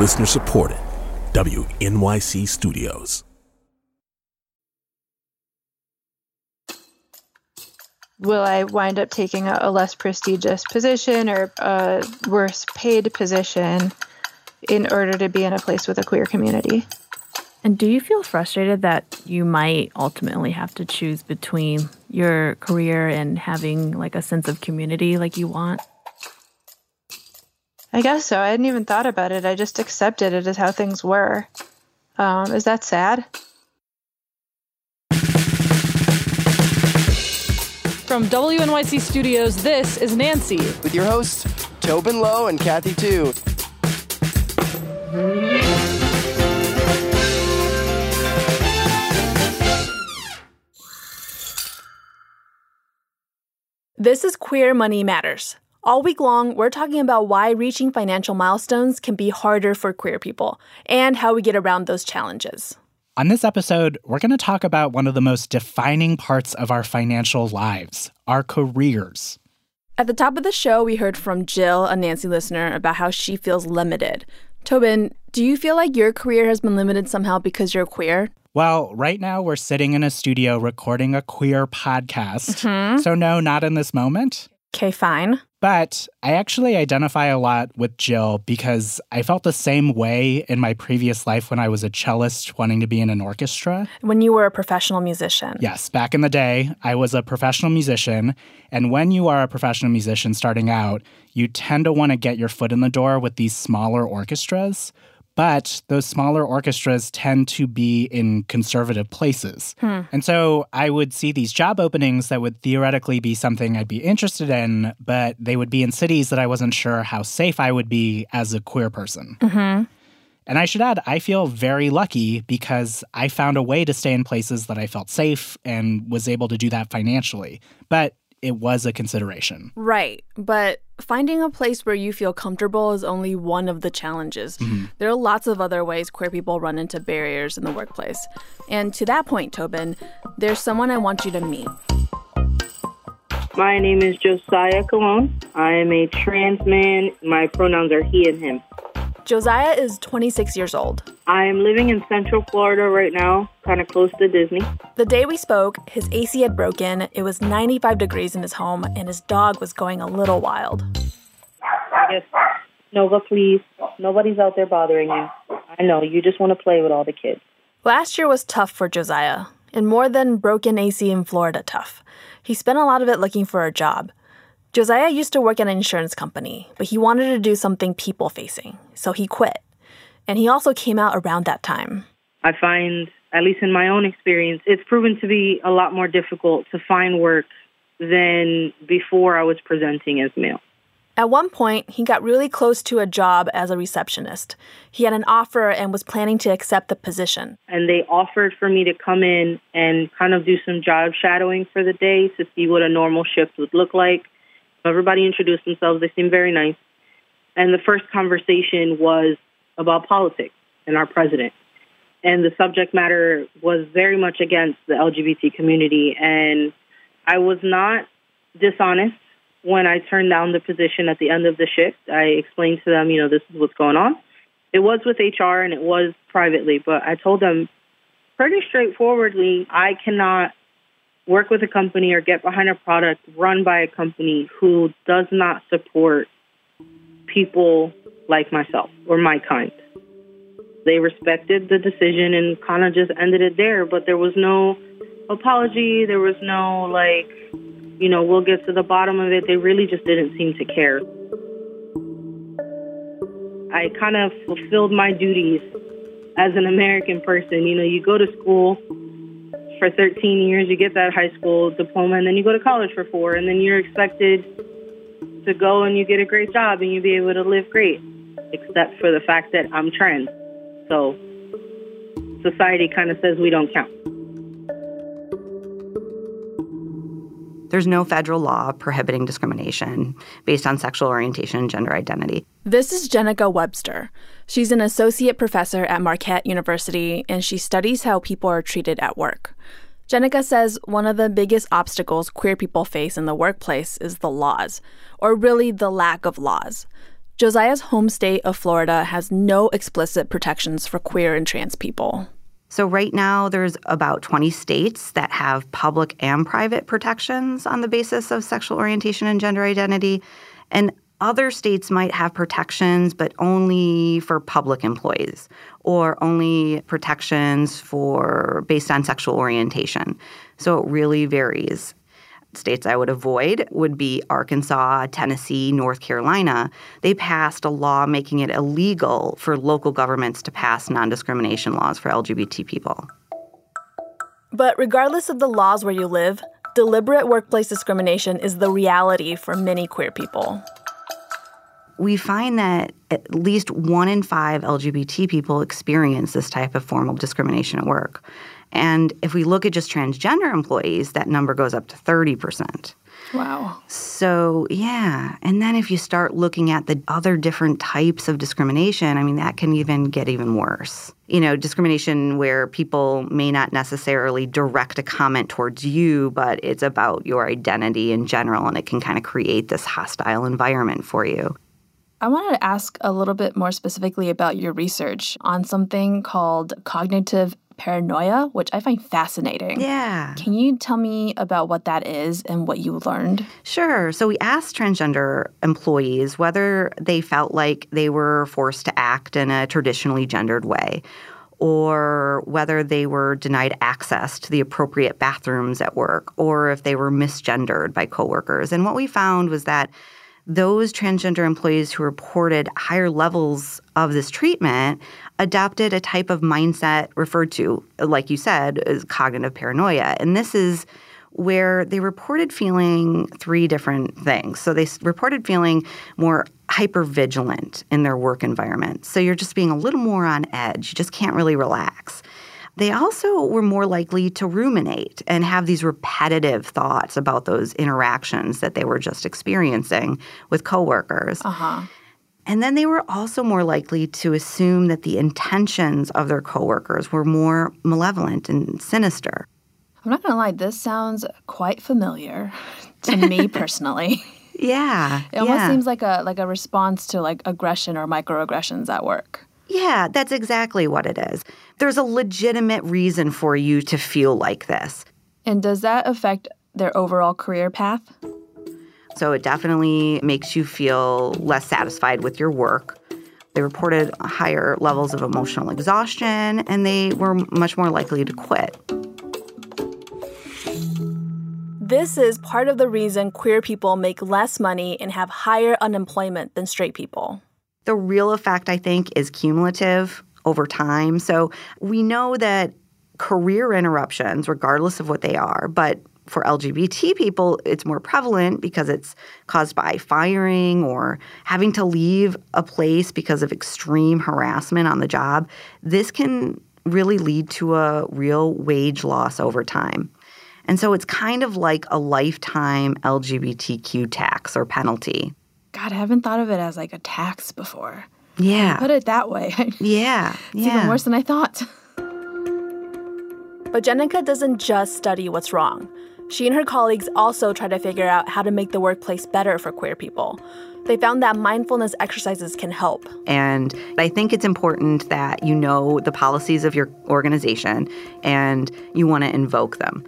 Listener supported. WNYC Studios. Will I wind up taking a, a less prestigious position or a worse paid position in order to be in a place with a queer community? And do you feel frustrated that you might ultimately have to choose between your career and having like a sense of community like you want? I guess so. I hadn't even thought about it. I just accepted it as how things were. Um, is that sad? From WNYC Studios, this is Nancy. With your hosts, Tobin Low and Kathy Tu. This is Queer Money Matters. All week long, we're talking about why reaching financial milestones can be harder for queer people and how we get around those challenges. On this episode, we're going to talk about one of the most defining parts of our financial lives our careers. At the top of the show, we heard from Jill, a Nancy listener, about how she feels limited. Tobin, do you feel like your career has been limited somehow because you're queer? Well, right now we're sitting in a studio recording a queer podcast. Mm-hmm. So, no, not in this moment. Okay, fine. But I actually identify a lot with Jill because I felt the same way in my previous life when I was a cellist wanting to be in an orchestra. When you were a professional musician. Yes, back in the day, I was a professional musician. And when you are a professional musician starting out, you tend to want to get your foot in the door with these smaller orchestras but those smaller orchestras tend to be in conservative places. Hmm. And so I would see these job openings that would theoretically be something I'd be interested in, but they would be in cities that I wasn't sure how safe I would be as a queer person. Mm-hmm. And I should add, I feel very lucky because I found a way to stay in places that I felt safe and was able to do that financially. But it was a consideration. Right. But finding a place where you feel comfortable is only one of the challenges. Mm-hmm. There are lots of other ways queer people run into barriers in the workplace. And to that point, Tobin, there's someone I want you to meet. My name is Josiah Colon. I am a trans man. My pronouns are he and him. Josiah is 26 years old. I am living in Central Florida right now, kind of close to Disney. The day we spoke, his AC had broken, it was 95 degrees in his home, and his dog was going a little wild. Yes. Nova, please. Nobody's out there bothering you. I know, you just want to play with all the kids. Last year was tough for Josiah, and more than broken AC in Florida tough. He spent a lot of it looking for a job. Josiah used to work at an insurance company, but he wanted to do something people facing, so he quit. And he also came out around that time. I find, at least in my own experience, it's proven to be a lot more difficult to find work than before I was presenting as male. At one point, he got really close to a job as a receptionist. He had an offer and was planning to accept the position. And they offered for me to come in and kind of do some job shadowing for the day to see what a normal shift would look like. Everybody introduced themselves. They seemed very nice. And the first conversation was about politics and our president. And the subject matter was very much against the LGBT community. And I was not dishonest when I turned down the position at the end of the shift. I explained to them, you know, this is what's going on. It was with HR and it was privately, but I told them pretty straightforwardly, I cannot work with a company or get behind a product run by a company who does not support people like myself or my kind. They respected the decision and kind of just ended it there, but there was no apology. There was no, like, you know, we'll get to the bottom of it. They really just didn't seem to care. I kind of fulfilled my duties as an American person. You know, you go to school, for 13 years, you get that high school diploma, and then you go to college for four, and then you're expected to go and you get a great job and you be able to live great, except for the fact that I'm trans. So society kind of says we don't count. There's no federal law prohibiting discrimination based on sexual orientation and gender identity. This is Jennica Webster. She's an associate professor at Marquette University, and she studies how people are treated at work. Jennica says one of the biggest obstacles queer people face in the workplace is the laws, or really the lack of laws. Josiah's home state of Florida has no explicit protections for queer and trans people. So right now there's about 20 states that have public and private protections on the basis of sexual orientation and gender identity. And other states might have protections, but only for public employees or only protections for based on sexual orientation. So it really varies. States I would avoid would be Arkansas, Tennessee, North Carolina. They passed a law making it illegal for local governments to pass non discrimination laws for LGBT people. But regardless of the laws where you live, deliberate workplace discrimination is the reality for many queer people we find that at least one in five LGBT people experience this type of formal discrimination at work. And if we look at just transgender employees, that number goes up to 30%. Wow. So, yeah. And then if you start looking at the other different types of discrimination, I mean, that can even get even worse. You know, discrimination where people may not necessarily direct a comment towards you, but it's about your identity in general, and it can kind of create this hostile environment for you. I wanted to ask a little bit more specifically about your research on something called cognitive paranoia, which I find fascinating. Yeah. Can you tell me about what that is and what you learned? Sure. So we asked transgender employees whether they felt like they were forced to act in a traditionally gendered way or whether they were denied access to the appropriate bathrooms at work or if they were misgendered by coworkers. And what we found was that those transgender employees who reported higher levels of this treatment adopted a type of mindset referred to, like you said, as cognitive paranoia. And this is where they reported feeling three different things. So they reported feeling more hyper vigilant in their work environment. So you're just being a little more on edge. You just can't really relax. They also were more likely to ruminate and have these repetitive thoughts about those interactions that they were just experiencing with coworkers. Uh-huh. And then they were also more likely to assume that the intentions of their coworkers were more malevolent and sinister. I'm not going to lie, this sounds quite familiar to me personally. Yeah. It almost yeah. seems like a like a response to like aggression or microaggressions at work. Yeah, that's exactly what it is. There's a legitimate reason for you to feel like this. And does that affect their overall career path? So it definitely makes you feel less satisfied with your work. They reported higher levels of emotional exhaustion and they were much more likely to quit. This is part of the reason queer people make less money and have higher unemployment than straight people. The real effect, I think, is cumulative over time. So we know that career interruptions, regardless of what they are, but for LGBT people, it's more prevalent because it's caused by firing or having to leave a place because of extreme harassment on the job. This can really lead to a real wage loss over time. And so it's kind of like a lifetime LGBTQ tax or penalty. God, I haven't thought of it as like a tax before. Yeah. Put it that way. Yeah. It's yeah. even worse than I thought. but Jennica doesn't just study what's wrong. She and her colleagues also try to figure out how to make the workplace better for queer people. They found that mindfulness exercises can help. And I think it's important that you know the policies of your organization and you want to invoke them.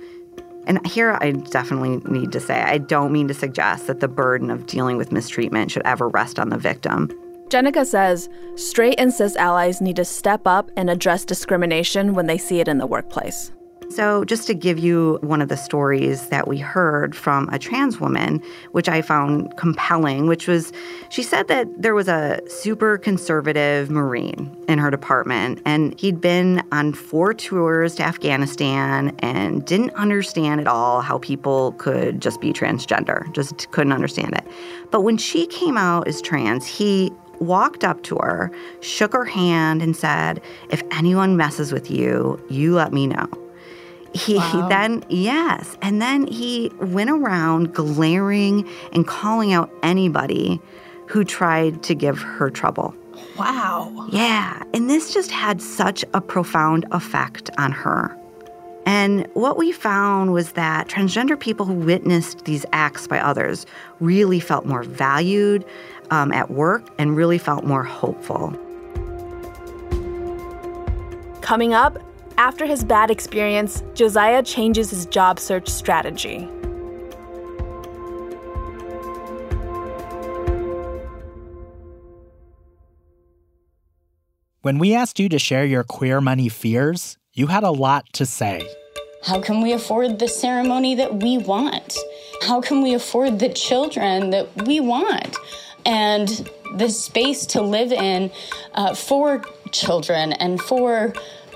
And here I definitely need to say I don't mean to suggest that the burden of dealing with mistreatment should ever rest on the victim. Jennica says straight and cis allies need to step up and address discrimination when they see it in the workplace. So, just to give you one of the stories that we heard from a trans woman, which I found compelling, which was she said that there was a super conservative Marine in her department, and he'd been on four tours to Afghanistan and didn't understand at all how people could just be transgender, just couldn't understand it. But when she came out as trans, he walked up to her, shook her hand, and said, If anyone messes with you, you let me know. He Wow. then, yes, and then he went around glaring and calling out anybody who tried to give her trouble. Wow. Yeah, and this just had such a profound effect on her. And what we found was that transgender people who witnessed these acts by others really felt more valued, um, at work and really felt more hopeful. Coming up, after his bad experience, Josiah changes his job search strategy. When we asked you to share your queer money fears, you had a lot to say. How can we afford the ceremony that we want? How can we afford the children that we want? And the space to live in uh, for children and for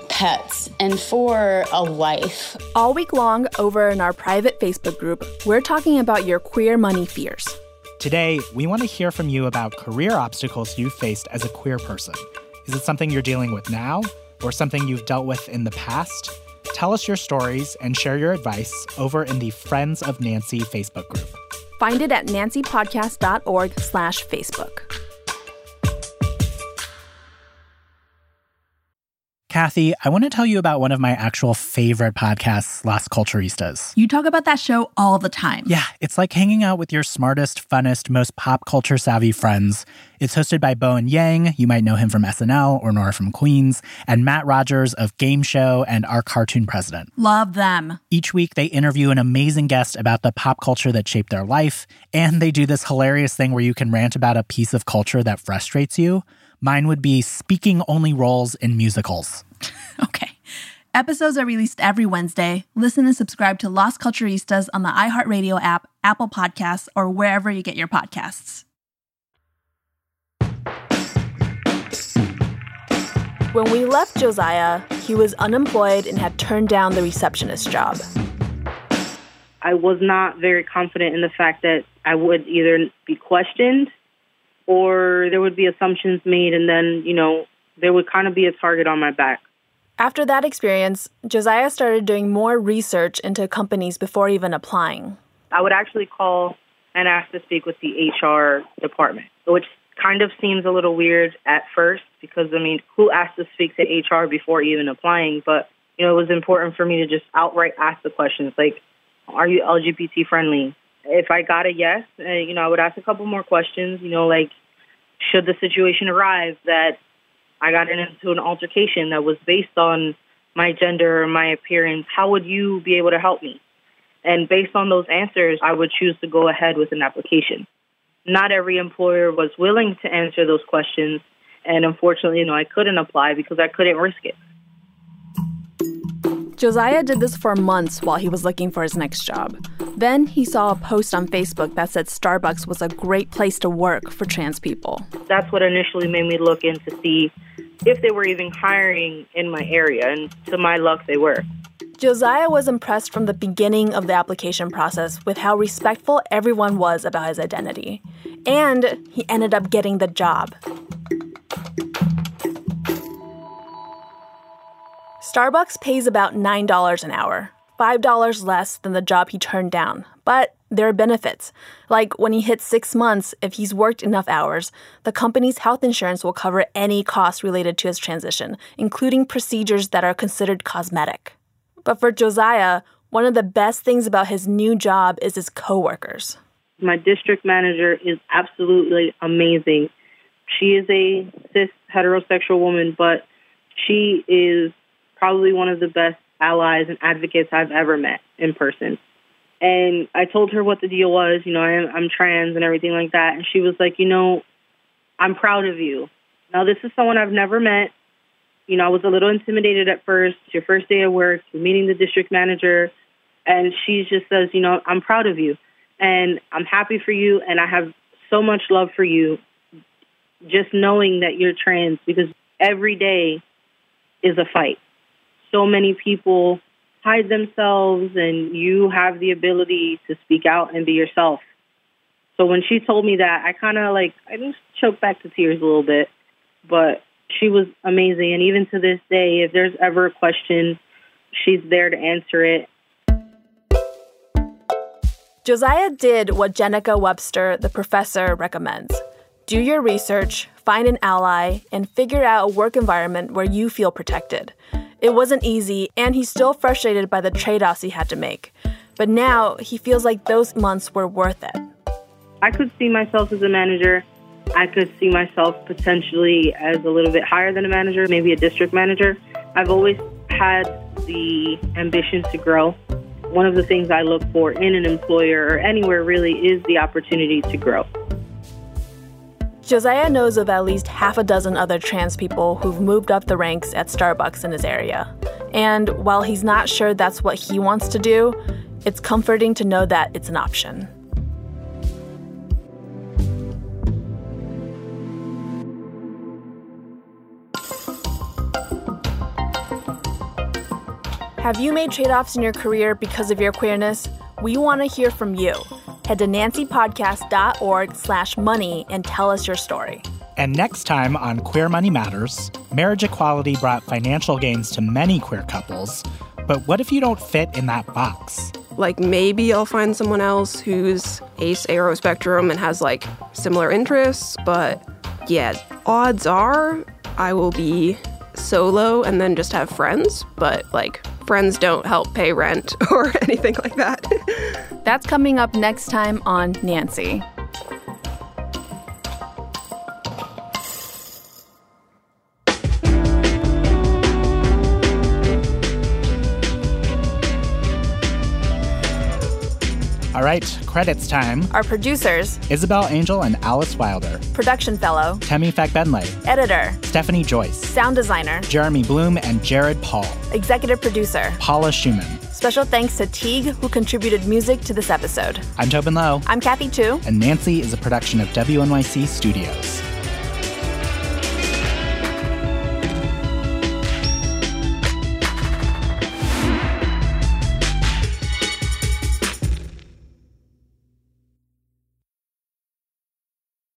pets and for a life. All week long, over in our private Facebook group, we're talking about your queer money fears. Today, we want to hear from you about career obstacles you faced as a queer person. Is it something you're dealing with now or something you've dealt with in the past? Tell us your stories and share your advice over in the Friends of Nancy Facebook group. Find it at nancypodcast.org slash Facebook. Kathy, I want to tell you about one of my actual favorite podcasts, Las Culturistas. You talk about that show all the time. Yeah, it's like hanging out with your smartest, funnest, most pop culture savvy friends. It's hosted by Bowen Yang, you might know him from SNL or Nora from Queens, and Matt Rogers of Game Show and Our Cartoon President. Love them. Each week, they interview an amazing guest about the pop culture that shaped their life, and they do this hilarious thing where you can rant about a piece of culture that frustrates you. Mine would be speaking only roles in musicals. okay. Episodes are released every Wednesday. Listen and subscribe to Las Culturistas on the iHeartRadio app, Apple Podcasts, or wherever you get your podcasts. When we left Josiah, he was unemployed and had turned down the receptionist job. I was not very confident in the fact that I would either be questioned or there would be assumptions made, and then, you know, there would kind of be a target on my back. After that experience, Josiah started doing more research into companies before even applying. I would actually call and ask to speak with the HR department, which kind of seems a little weird at first because, I mean, who asked to speak to HR before even applying? But, you know, it was important for me to just outright ask the questions like, are you LGBT friendly? If I got a yes, uh, you know, I would ask a couple more questions, you know, like, should the situation arise that I got into an altercation that was based on my gender or my appearance, how would you be able to help me? And based on those answers, I would choose to go ahead with an application. Not every employer was willing to answer those questions. And unfortunately, you know, I couldn't apply because I couldn't risk it. Josiah did this for months while he was looking for his next job. Then he saw a post on Facebook that said Starbucks was a great place to work for trans people. That's what initially made me look in to see if they were even hiring in my area, and to my luck, they were. Josiah was impressed from the beginning of the application process with how respectful everyone was about his identity. And he ended up getting the job. Starbucks pays about $9 an hour, $5 less than the job he turned down, but there are benefits. Like when he hits six months, if he's worked enough hours, the company's health insurance will cover any costs related to his transition, including procedures that are considered cosmetic. But for Josiah, one of the best things about his new job is his coworkers. My district manager is absolutely amazing. She is a cis heterosexual woman, but she is probably one of the best allies and advocates I've ever met in person. And I told her what the deal was, you know, I'm, I'm trans and everything like that. And she was like, you know, I'm proud of you. Now, this is someone I've never met. You know, I was a little intimidated at first. It's your first day of work, you're meeting the district manager. And she just says, you know, I'm proud of you and I'm happy for you. And I have so much love for you just knowing that you're trans because every day is a fight. So many people hide themselves and you have the ability to speak out and be yourself. So when she told me that, I kind of like, I just choked back to tears a little bit. But she was amazing. And even to this day, if there's ever a question, she's there to answer it. Josiah did what Jennica Webster, the professor, recommends do your research, find an ally, and figure out a work environment where you feel protected. It wasn't easy, and he's still frustrated by the trade offs he had to make. But now he feels like those months were worth it. I could see myself as a manager I could see myself potentially as a little bit higher than a manager, maybe a district manager. I've always had the ambition to grow. One of the things I look for in an employer or anywhere really is the opportunity to grow. Josiah knows of at least half a dozen other trans people who've moved up the ranks at Starbucks in his area. And while he's not sure that's what he wants to do, it's comforting to know that it's an option. Have you made trade offs in your career because of your queerness? We want to hear from you. Head to nancypodcast.org slash money and tell us your story. And next time on Queer Money Matters, marriage equality brought financial gains to many queer couples. But what if you don't fit in that box? Like maybe I'll find someone else who's ace aro spectrum and has like similar interests, but yeah, odds are I will be solo and then just have friends, but like friends don't help pay rent or anything like that. That's coming up next time on Nancy. Right, credits time. Our producers Isabel Angell and Alice Wilder. Production fellow, Temi Fakbenley. editor, Stephanie Joyce. sound designer, Jeremy Bloom and Jared Paul. executive producer. Paula Szuchman. Special thanks to Tigue, who contributed music to this episode. I'm Tobin Low. I'm Kathy Tu. And Nancy is a production of WNYC Studios.